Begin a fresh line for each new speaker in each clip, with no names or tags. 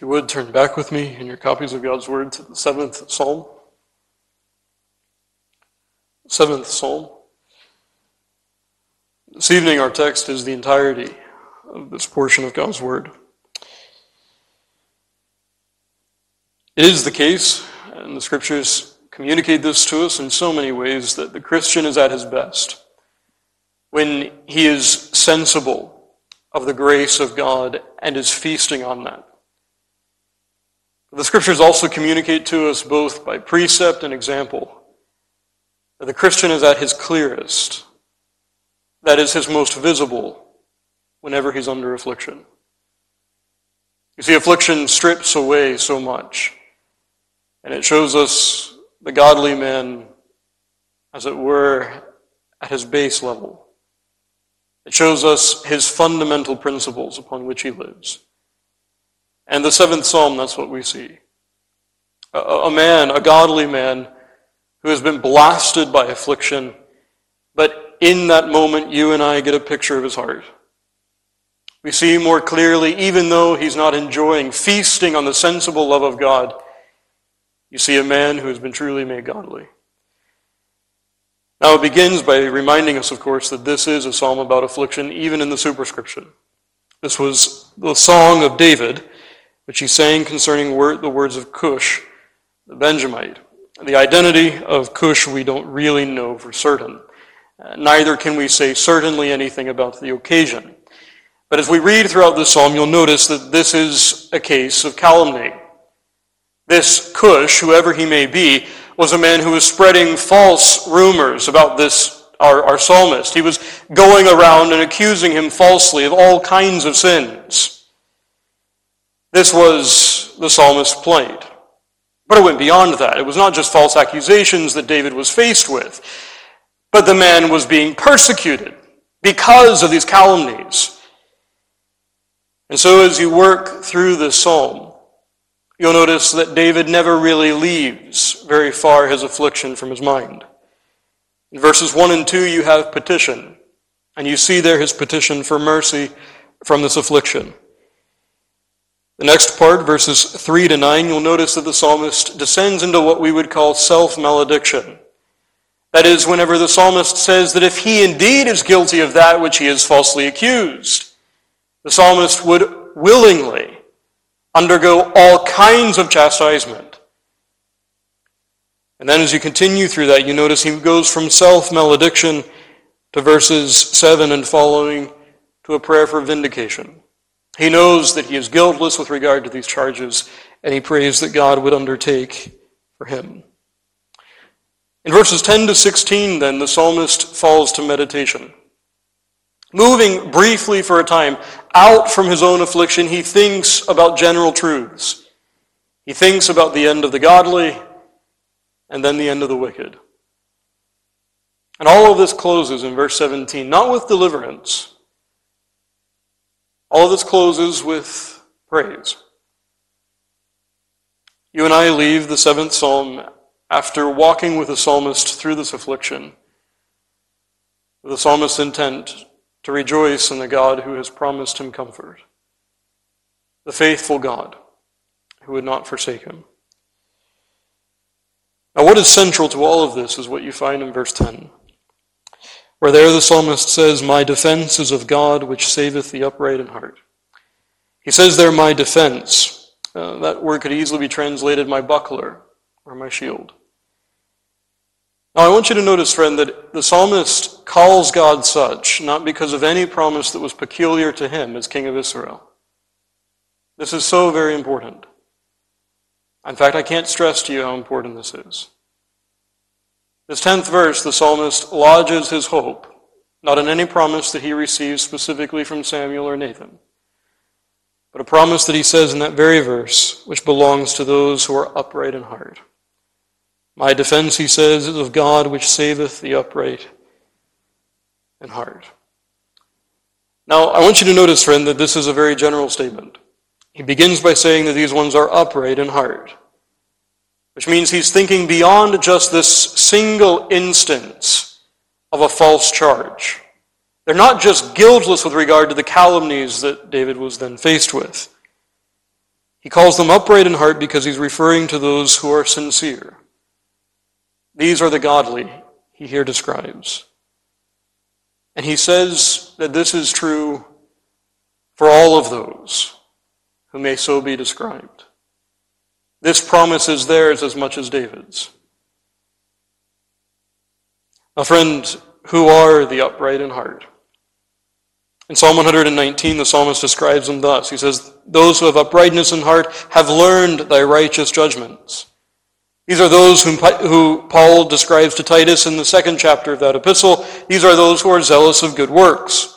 If you would, turn back with me in your copies of God's Word to the seventh Psalm. Seventh Psalm. This evening, our text is the entirety of this portion of God's Word. It is the case, and the Scriptures communicate this to us in so many ways, that the Christian is at his best when he is sensible of the grace of God and is feasting on that. The scriptures also communicate to us both by precept and example that the Christian is at his clearest, that is his most visible whenever he's under affliction. You see, affliction strips away so much, and it shows us the godly man, as it were, at his base level. It shows us his fundamental principles upon which he lives. And the seventh psalm, that's what we see. A, a man, a godly man, who has been blasted by affliction, but in that moment, you and I get a picture of his heart. We see more clearly, even though he's not enjoying, feasting on the sensible love of God, you see a man who has been truly made godly. Now, it begins by reminding us, of course, that this is a psalm about affliction, even in the superscription. This was the song of David, which he sang concerning the words of Cush, the Benjamite. The identity of Cush we don't really know for certain. Uh, neither can we say certainly anything about the occasion. But as we read throughout this psalm, you'll notice that this is a case of calumny. This Cush, whoever he may be, was a man who was spreading false rumors about this, our, our psalmist. He was going around and accusing him falsely of all kinds of sins. This was the psalmist's plight. But it went beyond that. It was not just false accusations that David was faced with, but the man was being persecuted because of these calumnies. And so as you work through this psalm, you'll notice that David never really leaves very far his affliction from his mind. In verses 1 and 2, you have petition, and you see there his petition for mercy from this affliction. The next part, verses 3 to 9, you'll notice that the psalmist descends into what we would call self malediction. That is, whenever the psalmist says that if he indeed is guilty of that which he is falsely accused, the psalmist would willingly undergo all kinds of chastisement. And then as you continue through that, you notice he goes from self malediction to verses 7 and following to a prayer for vindication. He knows that he is guiltless with regard to these charges, and he prays that God would undertake for him. In verses 10 to 16, then, the psalmist falls to meditation. Moving briefly for a time out from his own affliction, he thinks about general truths. He thinks about the end of the godly and then the end of the wicked. And all of this closes in verse 17, not with deliverance, all this closes with praise. You and I leave the seventh psalm after walking with the psalmist through this affliction, with the psalmist's intent to rejoice in the God who has promised him comfort, the faithful God who would not forsake him. Now, what is central to all of this is what you find in verse 10 where there the psalmist says, My defense is of God, which saveth the upright in heart. He says there, My defense. Uh, that word could easily be translated, My buckler, or my shield. Now, I want you to notice, friend, that the psalmist calls God such, not because of any promise that was peculiar to him as king of Israel. This is so very important. In fact, I can't stress to you how important this is. This tenth verse, the psalmist lodges his hope, not in any promise that he receives specifically from Samuel or Nathan, but a promise that he says in that very verse, which belongs to those who are upright in heart. My defense, he says, is of God which saveth the upright in heart. Now, I want you to notice, friend, that this is a very general statement. He begins by saying that these ones are upright in heart which means he's thinking beyond just this single instance of a false charge. They're not just guiltless with regard to the calumnies that David was then faced with. He calls them upright in heart because he's referring to those who are sincere. These are the godly, he here describes. And he says that this is true for all of those who may so be described. This promise is theirs as much as David's. A friend, who are the upright in heart? In Psalm 119, the psalmist describes them thus. He says, Those who have uprightness in heart have learned thy righteous judgments. These are those whom, who Paul describes to Titus in the second chapter of that epistle. These are those who are zealous of good works.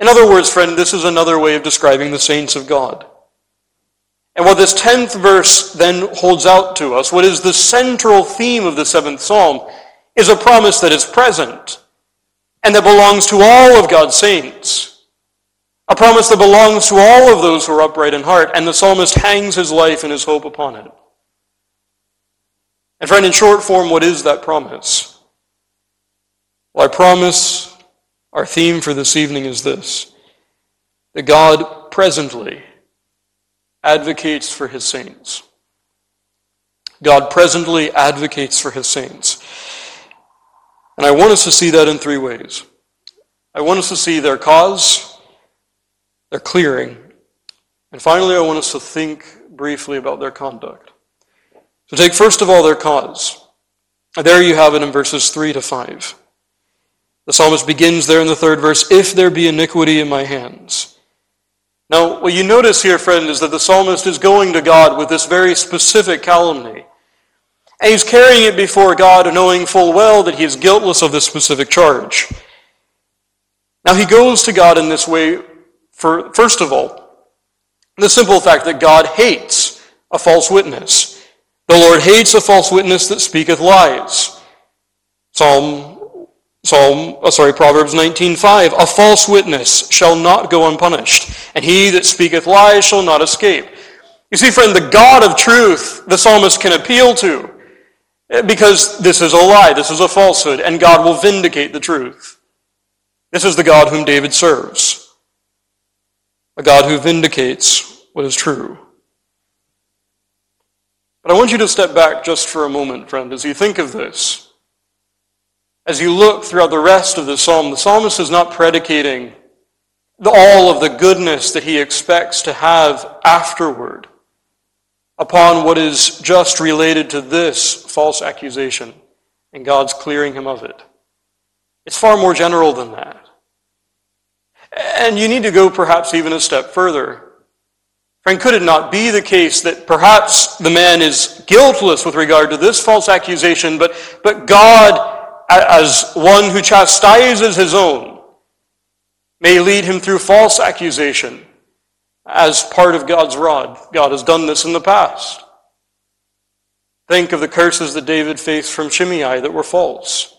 In other words, friend, this is another way of describing the saints of God. And what this tenth verse then holds out to us, what is the central theme of the seventh psalm, is a promise that is present and that belongs to all of God's saints. A promise that belongs to all of those who are upright in heart, and the psalmist hangs his life and his hope upon it. And friend, in short form, what is that promise? Well, I promise our theme for this evening is this that God presently advocates for his saints. God presently advocates for his saints. And I want us to see that in three ways. I want us to see their cause, their clearing, and finally, I want us to think briefly about their conduct. So take first of all their cause. There you have it in verses 3 to 5. The psalmist begins there in the third verse, If there be iniquity in my hands. Now, what you notice here, friend, is that the psalmist is going to God with this very specific calumny. And he's carrying it before God, knowing full well that he is guiltless of this specific charge. Now, he goes to God in this way for, first of all, the simple fact that God hates a false witness. The Lord hates a false witness that speaketh lies. Psalm Psalm, oh, sorry, Proverbs 19:5, a false witness shall not go unpunished, and he that speaketh lies shall not escape. You see, friend, the God of truth the psalmist can appeal to, eh, because this is a lie, this is a falsehood, and God will vindicate the truth. This is the God whom David serves, a God who vindicates what is true. But I want you to step back just for a moment, friend, as you think of this. As you look throughout the rest of the psalm, the psalmist is not predicating all of the goodness that he expects to have afterward upon what is just related to this false accusation and God's clearing him of it. It's far more general than that. And you need to go perhaps even a step further. Friend, could it not be the case that perhaps the man is guiltless with regard to this false accusation, but, but God as one who chastises his own, may lead him through false accusation as part of God's rod. God has done this in the past. Think of the curses that David faced from Shimei that were false.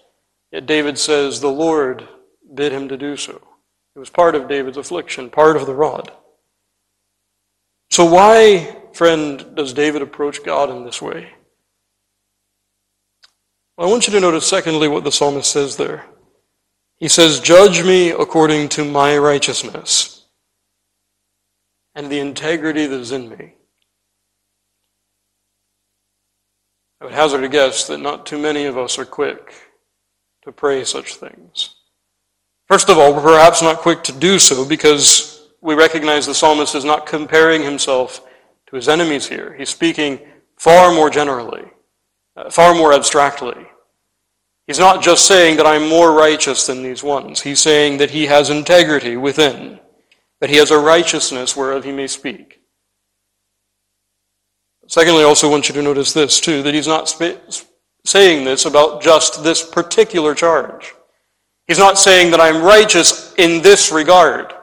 Yet David says the Lord bid him to do so. It was part of David's affliction, part of the rod. So, why, friend, does David approach God in this way? I want you to notice, secondly, what the psalmist says there. He says, Judge me according to my righteousness and the integrity that is in me. I would hazard a guess that not too many of us are quick to pray such things. First of all, we're perhaps not quick to do so because we recognize the psalmist is not comparing himself to his enemies here. He's speaking far more generally. Uh, far more abstractly. He's not just saying that I'm more righteous than these ones. He's saying that he has integrity within, that he has a righteousness whereof he may speak. Secondly, I also want you to notice this too, that he's not sp- saying this about just this particular charge. He's not saying that I'm righteous in this regard,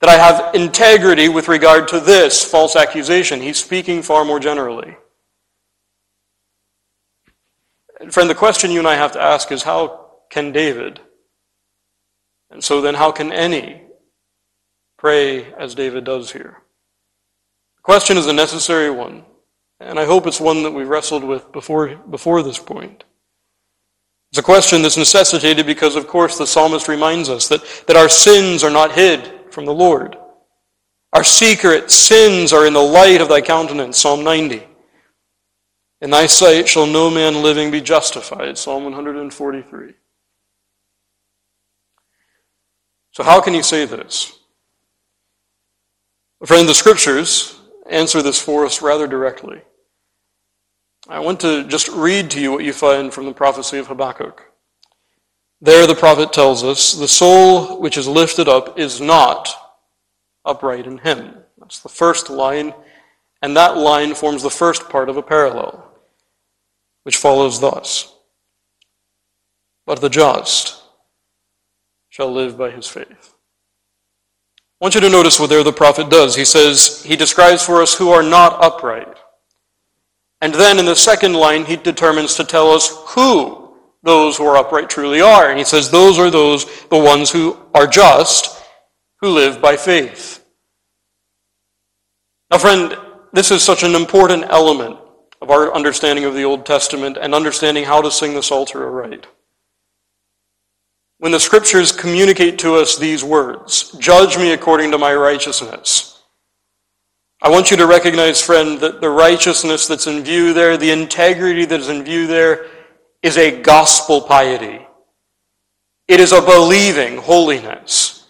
that I have integrity with regard to this false accusation. He's speaking far more generally. Friend, the question you and I have to ask is how can David, and so then how can any, pray as David does here? The question is a necessary one, and I hope it's one that we wrestled with before, before this point. It's a question that's necessitated because, of course, the psalmist reminds us that, that our sins are not hid from the Lord. Our secret sins are in the light of thy countenance, Psalm 90. In thy sight shall no man living be justified, Psalm 143. So, how can you say this? Friend, the scriptures answer this for us rather directly. I want to just read to you what you find from the prophecy of Habakkuk. There, the prophet tells us the soul which is lifted up is not upright in him. That's the first line, and that line forms the first part of a parallel, which follows thus But the just shall live by his faith. I want you to notice what there the prophet does. He says, he describes for us who are not upright. And then in the second line, he determines to tell us who those who are upright truly are. And he says, those are those, the ones who are just, who live by faith. Now, friend, this is such an important element of our understanding of the Old Testament and understanding how to sing the Psalter aright. When the scriptures communicate to us these words, judge me according to my righteousness, I want you to recognize, friend, that the righteousness that's in view there, the integrity that is in view there, is a gospel piety. It is a believing holiness.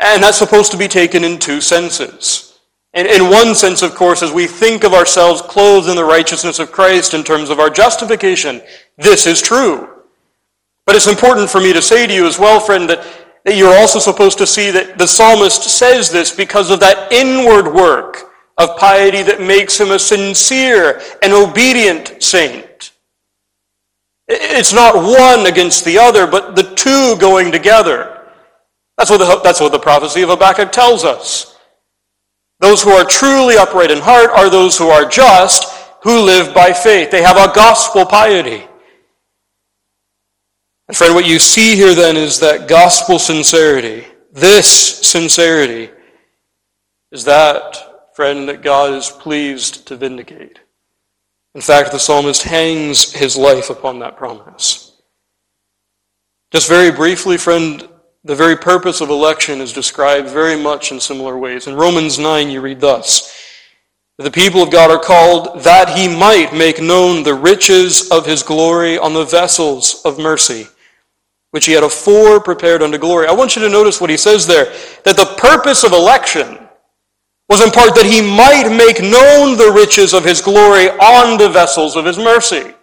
And that's supposed to be taken in two senses. And in one sense, of course, as we think of ourselves clothed in the righteousness of Christ in terms of our justification, this is true. But it's important for me to say to you as well, friend, that, that you're also supposed to see that the psalmist says this because of that inward work of piety that makes him a sincere and obedient saint. It's not one against the other, but the two going together. That's what the, that's what the prophecy of Habakkuk tells us. Those who are truly upright in heart are those who are just, who live by faith. They have a gospel piety. And friend, what you see here then is that gospel sincerity. This sincerity is that, friend, that God is pleased to vindicate. In fact, the psalmist hangs his life upon that promise. Just very briefly, friend, the very purpose of election is described very much in similar ways. In Romans 9, you read thus The people of God are called that he might make known the riches of his glory on the vessels of mercy which he had afore prepared unto glory. I want you to notice what he says there that the purpose of election was in part that he might make known the riches of his glory on the vessels of his mercy.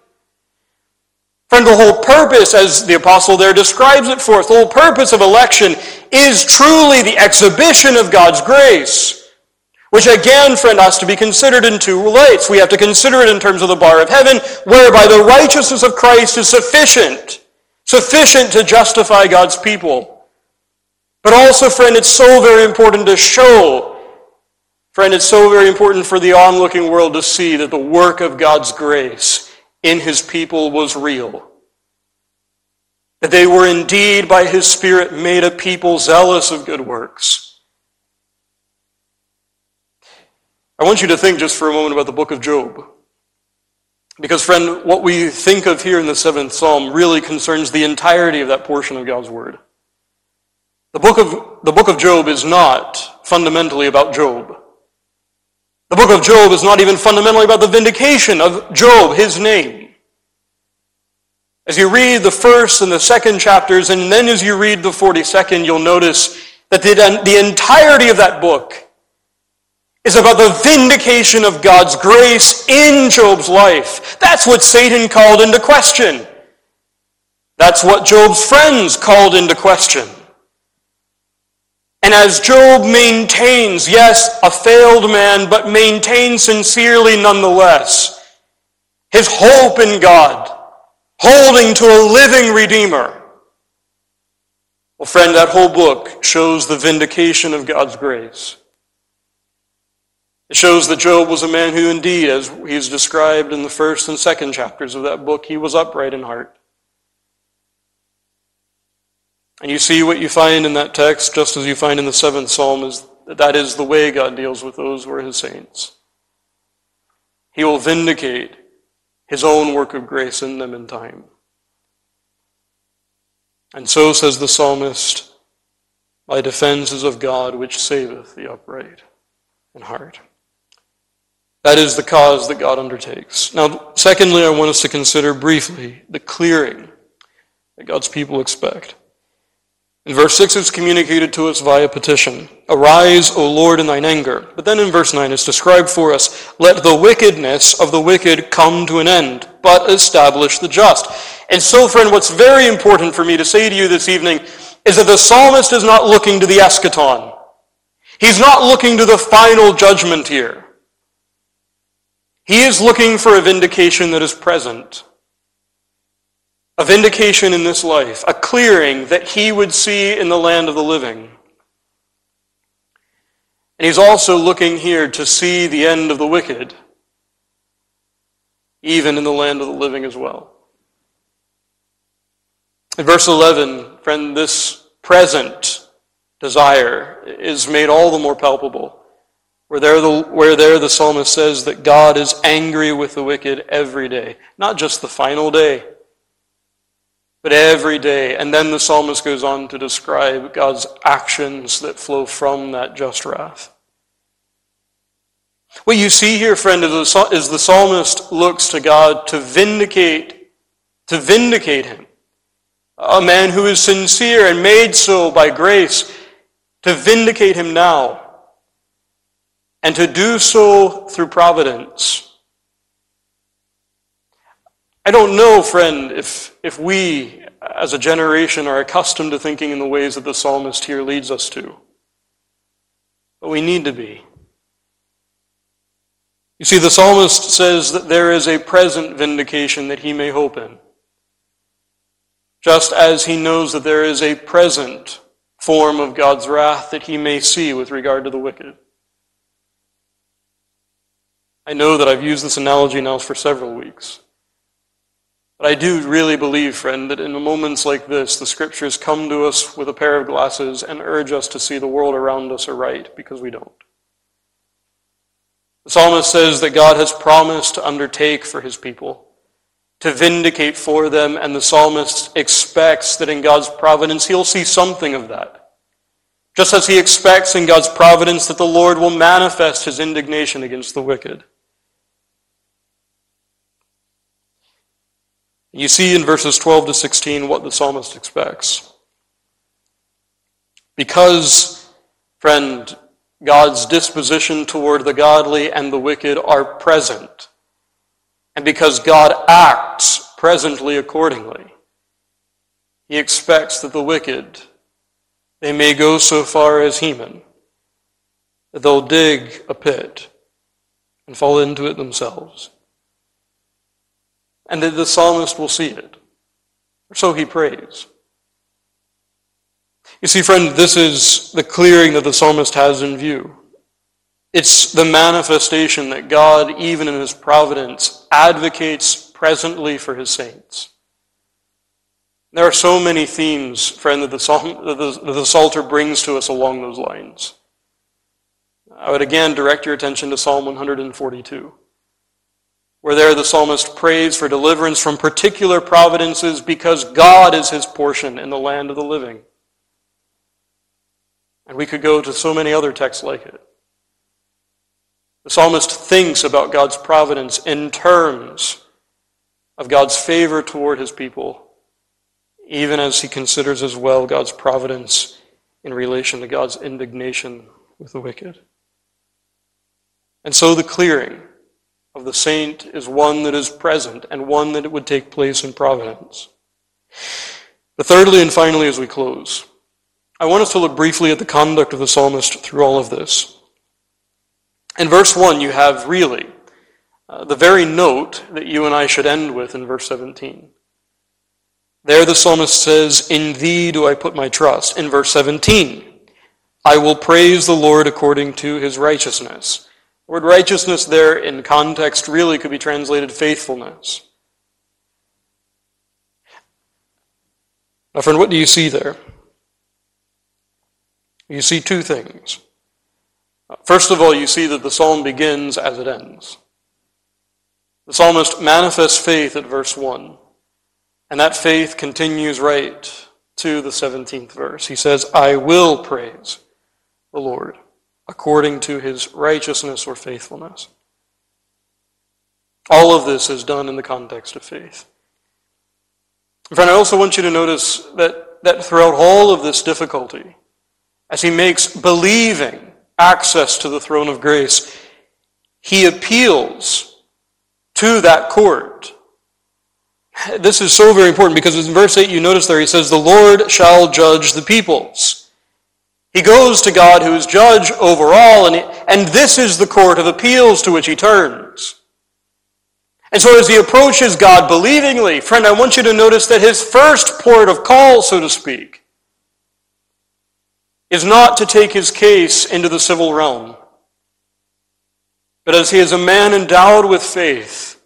Friend, the whole purpose, as the apostle there describes it for us, the whole purpose of election is truly the exhibition of God's grace. Which again, friend, has to be considered in two lights. We have to consider it in terms of the bar of heaven, whereby the righteousness of Christ is sufficient sufficient to justify God's people. But also, friend, it's so very important to show, friend, it's so very important for the onlooking world to see that the work of God's grace in his people was real. That they were indeed, by his Spirit, made a people zealous of good works. I want you to think just for a moment about the book of Job. Because, friend, what we think of here in the seventh psalm really concerns the entirety of that portion of God's word. The book of, the book of Job is not fundamentally about Job. The book of Job is not even fundamentally about the vindication of Job, his name. As you read the first and the second chapters, and then as you read the 42nd, you'll notice that the, the entirety of that book is about the vindication of God's grace in Job's life. That's what Satan called into question. That's what Job's friends called into question. And as Job maintains, yes, a failed man, but maintains sincerely nonetheless, his hope in God, holding to a living Redeemer. Well, friend, that whole book shows the vindication of God's grace. It shows that Job was a man who, indeed, as he is described in the first and second chapters of that book, he was upright in heart. And you see what you find in that text, just as you find in the seventh psalm, is that that is the way God deals with those who are his saints. He will vindicate his own work of grace in them in time. And so says the psalmist, My defense is of God, which saveth the upright in heart. That is the cause that God undertakes. Now, secondly, I want us to consider briefly the clearing that God's people expect. In verse 6, it's communicated to us via petition. Arise, O Lord, in thine anger. But then in verse 9, it's described for us, Let the wickedness of the wicked come to an end, but establish the just. And so, friend, what's very important for me to say to you this evening is that the psalmist is not looking to the eschaton. He's not looking to the final judgment here. He is looking for a vindication that is present. A vindication in this life, a clearing that he would see in the land of the living. And he's also looking here to see the end of the wicked, even in the land of the living as well. In verse 11, friend, this present desire is made all the more palpable where there, the, where there the psalmist says that God is angry with the wicked every day. Not just the final day, but every day. And then the psalmist goes on to describe God's actions that flow from that just wrath. What you see here, friend, is the psalmist looks to God to vindicate, to vindicate him. A man who is sincere and made so by grace, to vindicate him now and to do so through providence. I don't know, friend, if, if we as a generation are accustomed to thinking in the ways that the psalmist here leads us to. But we need to be. You see, the psalmist says that there is a present vindication that he may hope in. Just as he knows that there is a present form of God's wrath that he may see with regard to the wicked. I know that I've used this analogy now for several weeks. But I do really believe, friend, that in moments like this, the scriptures come to us with a pair of glasses and urge us to see the world around us aright because we don't. The psalmist says that God has promised to undertake for his people, to vindicate for them, and the psalmist expects that in God's providence he'll see something of that. Just as he expects in God's providence that the Lord will manifest his indignation against the wicked. You see in verses 12 to 16 what the psalmist expects. Because, friend, God's disposition toward the godly and the wicked are present, and because God acts presently accordingly, he expects that the wicked, they may go so far as Haman, that they'll dig a pit and fall into it themselves and that the psalmist will see it. So he prays. You see, friend, this is the clearing that the psalmist has in view. It's the manifestation that God, even in his providence, advocates presently for his saints. There are so many themes, friend, that the, psalm, that the, that the Psalter brings to us along those lines. I would again direct your attention to Psalm 142 where there the psalmist prays for deliverance from particular providences because God is his portion in the land of the living. And we could go to so many other texts like it. The psalmist thinks about God's providence in terms of God's favor toward his people, even as he considers as well God's providence in relation to God's indignation with the wicked. And so the clearing of the saint is one that is present and one that would take place in providence. But thirdly and finally, as we close, I want us to look briefly at the conduct of the psalmist through all of this. In verse 1, you have really uh, the very note that you and I should end with in verse 17. There the psalmist says, In thee do I put my trust. In verse 17, I will praise the Lord according to his righteousness word righteousness there in context really could be translated faithfulness. Now, friend, what do you see there? You see two things. First of all, you see that the psalm begins as it ends. The psalmist manifests faith at verse 1, and that faith continues right to the 17th verse. He says, I will praise the Lord according to his righteousness or faithfulness. All of this is done in the context of faith. Friend, I also want you to notice that, that throughout all of this difficulty, as he makes believing access to the throne of grace, he appeals to that court. This is so very important because in verse 8 you notice there he says, The Lord shall judge the peoples. He goes to God who is judge over all, and, and this is the court of appeals to which he turns. And so as he approaches God believingly, friend, I want you to notice that his first port of call, so to speak, is not to take his case into the civil realm. But as he is a man endowed with faith,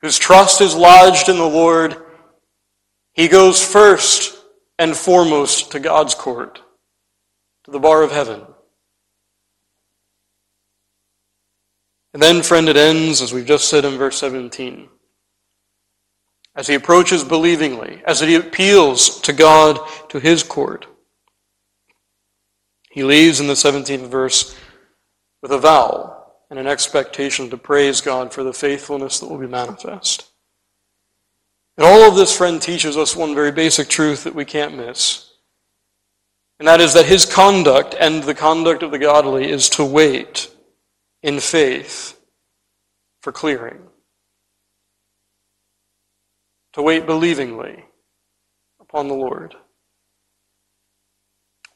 whose trust is lodged in the Lord, he goes first and foremost to God's court, to the bar of heaven. And then, friend, it ends, as we've just said in verse 17. As he approaches believingly, as he appeals to God, to his court, he leaves in the 17th verse with a vow and an expectation to praise God for the faithfulness that will be manifest. And all of this, friend, teaches us one very basic truth that we can't miss. And that is that his conduct and the conduct of the godly is to wait in faith for clearing. To wait believingly upon the Lord.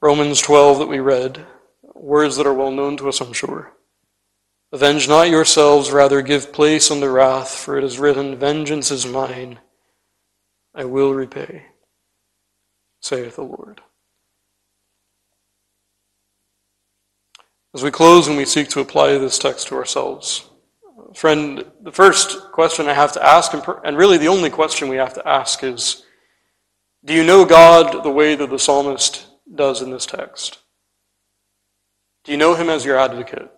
Romans 12 that we read, words that are well known to us, I'm sure. Avenge not yourselves, rather give place unto wrath, for it is written, Vengeance is mine, I will repay, saith the Lord. As we close and we seek to apply this text to ourselves, friend, the first question I have to ask, and really the only question we have to ask is Do you know God the way that the psalmist does in this text? Do you know him as your advocate?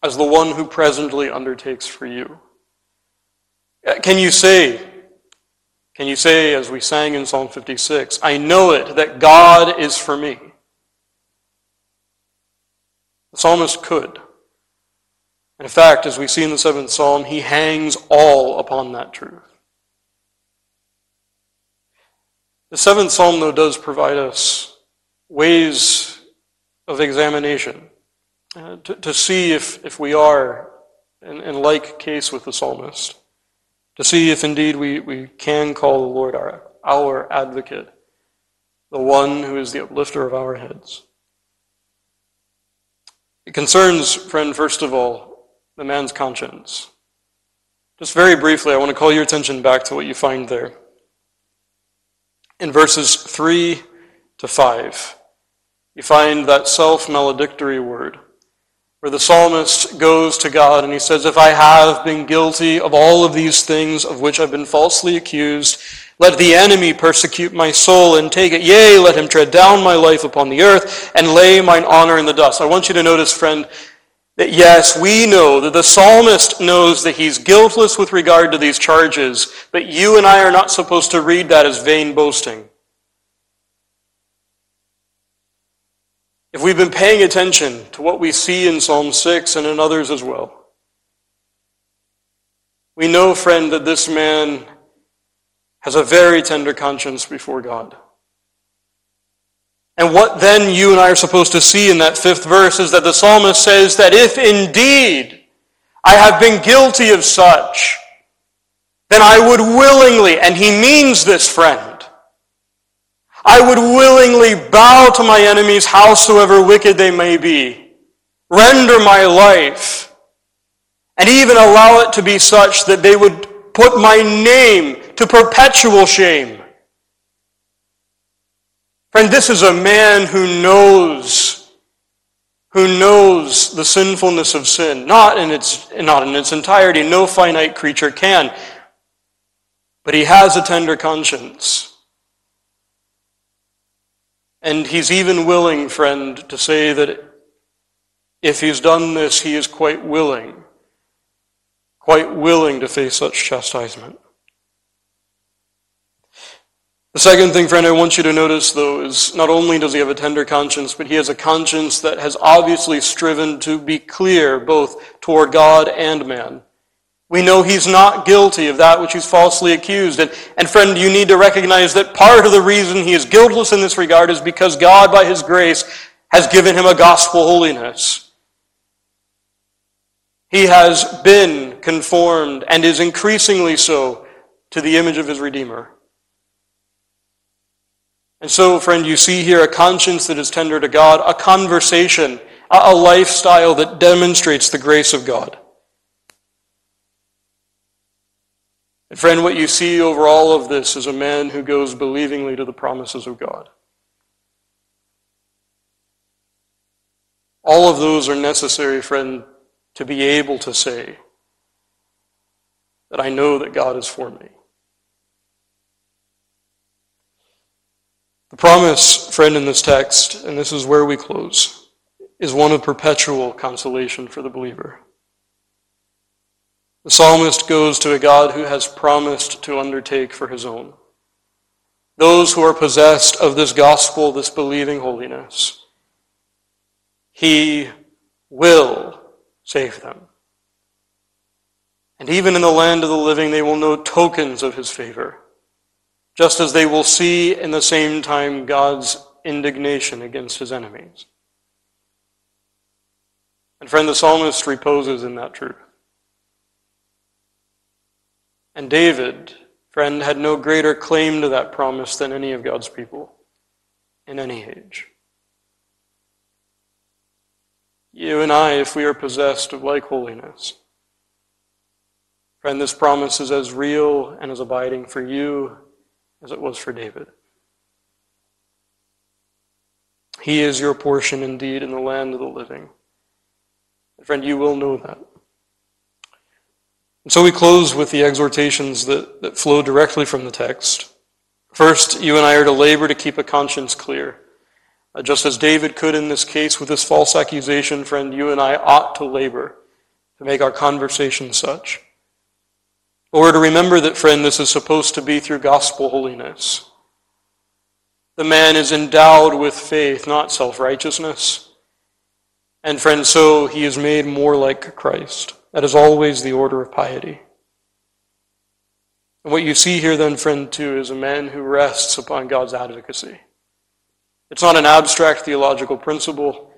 As the one who presently undertakes for you? Uh, can you say, can you say, as we sang in Psalm 56, I know it that God is for me? The psalmist could. In fact, as we see in the seventh psalm, he hangs all upon that truth. The seventh psalm, though, does provide us ways of examination uh, to, to, see if, if we are in, in like case with the psalmist, to see if indeed we, we can call the Lord our, our advocate, the one who is the uplifter of our heads. It concerns, friend, first of all, the man's conscience. Just very briefly, I want to call your attention back to what you find there. In verses 3 to 5, you find that self maledictory word where the psalmist goes to God and he says, If I have been guilty of all of these things of which I've been falsely accused, let the enemy persecute my soul and take it. Yea, let him tread down my life upon the earth and lay mine honor in the dust. I want you to notice, friend, that yes, we know that the psalmist knows that he's guiltless with regard to these charges, but you and I are not supposed to read that as vain boasting. If we've been paying attention to what we see in Psalm 6 and in others as well, we know, friend, that this man has a very tender conscience before God. And what then you and I are supposed to see in that fifth verse is that the psalmist says that if indeed I have been guilty of such, then I would willingly, and he means this, friend, I would willingly bow to my enemies, howsoever wicked they may be, render my life, and even allow it to be such that they would put my name to perpetual shame. Friend, this is a man who knows, who knows the sinfulness of sin. Not in its, not in its entirety. No finite creature can. But he has a tender conscience. And he's even willing, friend, to say that if he's done this, he is quite willing, quite willing to face such chastisement. The second thing, friend, I want you to notice, though, is not only does he have a tender conscience, but he has a conscience that has obviously striven to be clear both toward God and man. We know he's not guilty of that which he's falsely accused. And, and friend, you need to recognize that part of the reason he is guiltless in this regard is because God, by his grace, has given him a gospel holiness. He has been conformed and is increasingly so to the image of his Redeemer. And so, friend, you see here a conscience that is tender to God, a conversation, a lifestyle that demonstrates the grace of God. And friend, what you see over all of this is a man who goes believingly to the promises of God. All of those are necessary, friend, to be able to say that I know that God is for me. The promise, friend, in this text, and this is where we close, is one of perpetual consolation for the believer. The psalmist goes to a God who has promised to undertake for his own. Those who are possessed of this gospel, this believing holiness, he will save them. And even in the land of the living, they will know tokens of his favor just as they will see in the same time God's indignation against his enemies. And friend, the psalmist reposes in that truth. And David, friend, had no greater claim to that promise than any of God's people in any age. You and I, if we are possessed of like holiness, friend, this promise is as real and as abiding for you as it was for David. He is your portion indeed in the land of the living. And friend, you will know that. And so we close with the exhortations that, that flow directly from the text. First, you and I are to labor to keep a conscience clear. Uh, just as David could in this case with this false accusation, friend, you and I ought to labor to make our conversation such. Or to remember that, friend, this is supposed to be through gospel holiness. The man is endowed with faith, not self righteousness. And, friend, so he is made more like Christ. That is always the order of piety. And what you see here, then, friend, too, is a man who rests upon God's advocacy. It's not an abstract theological principle,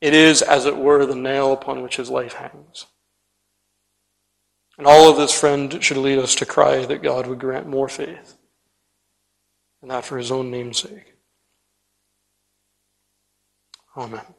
it is, as it were, the nail upon which his life hangs. And all of this, friend, should lead us to cry that God would grant more faith, and that for his own name's sake. Amen.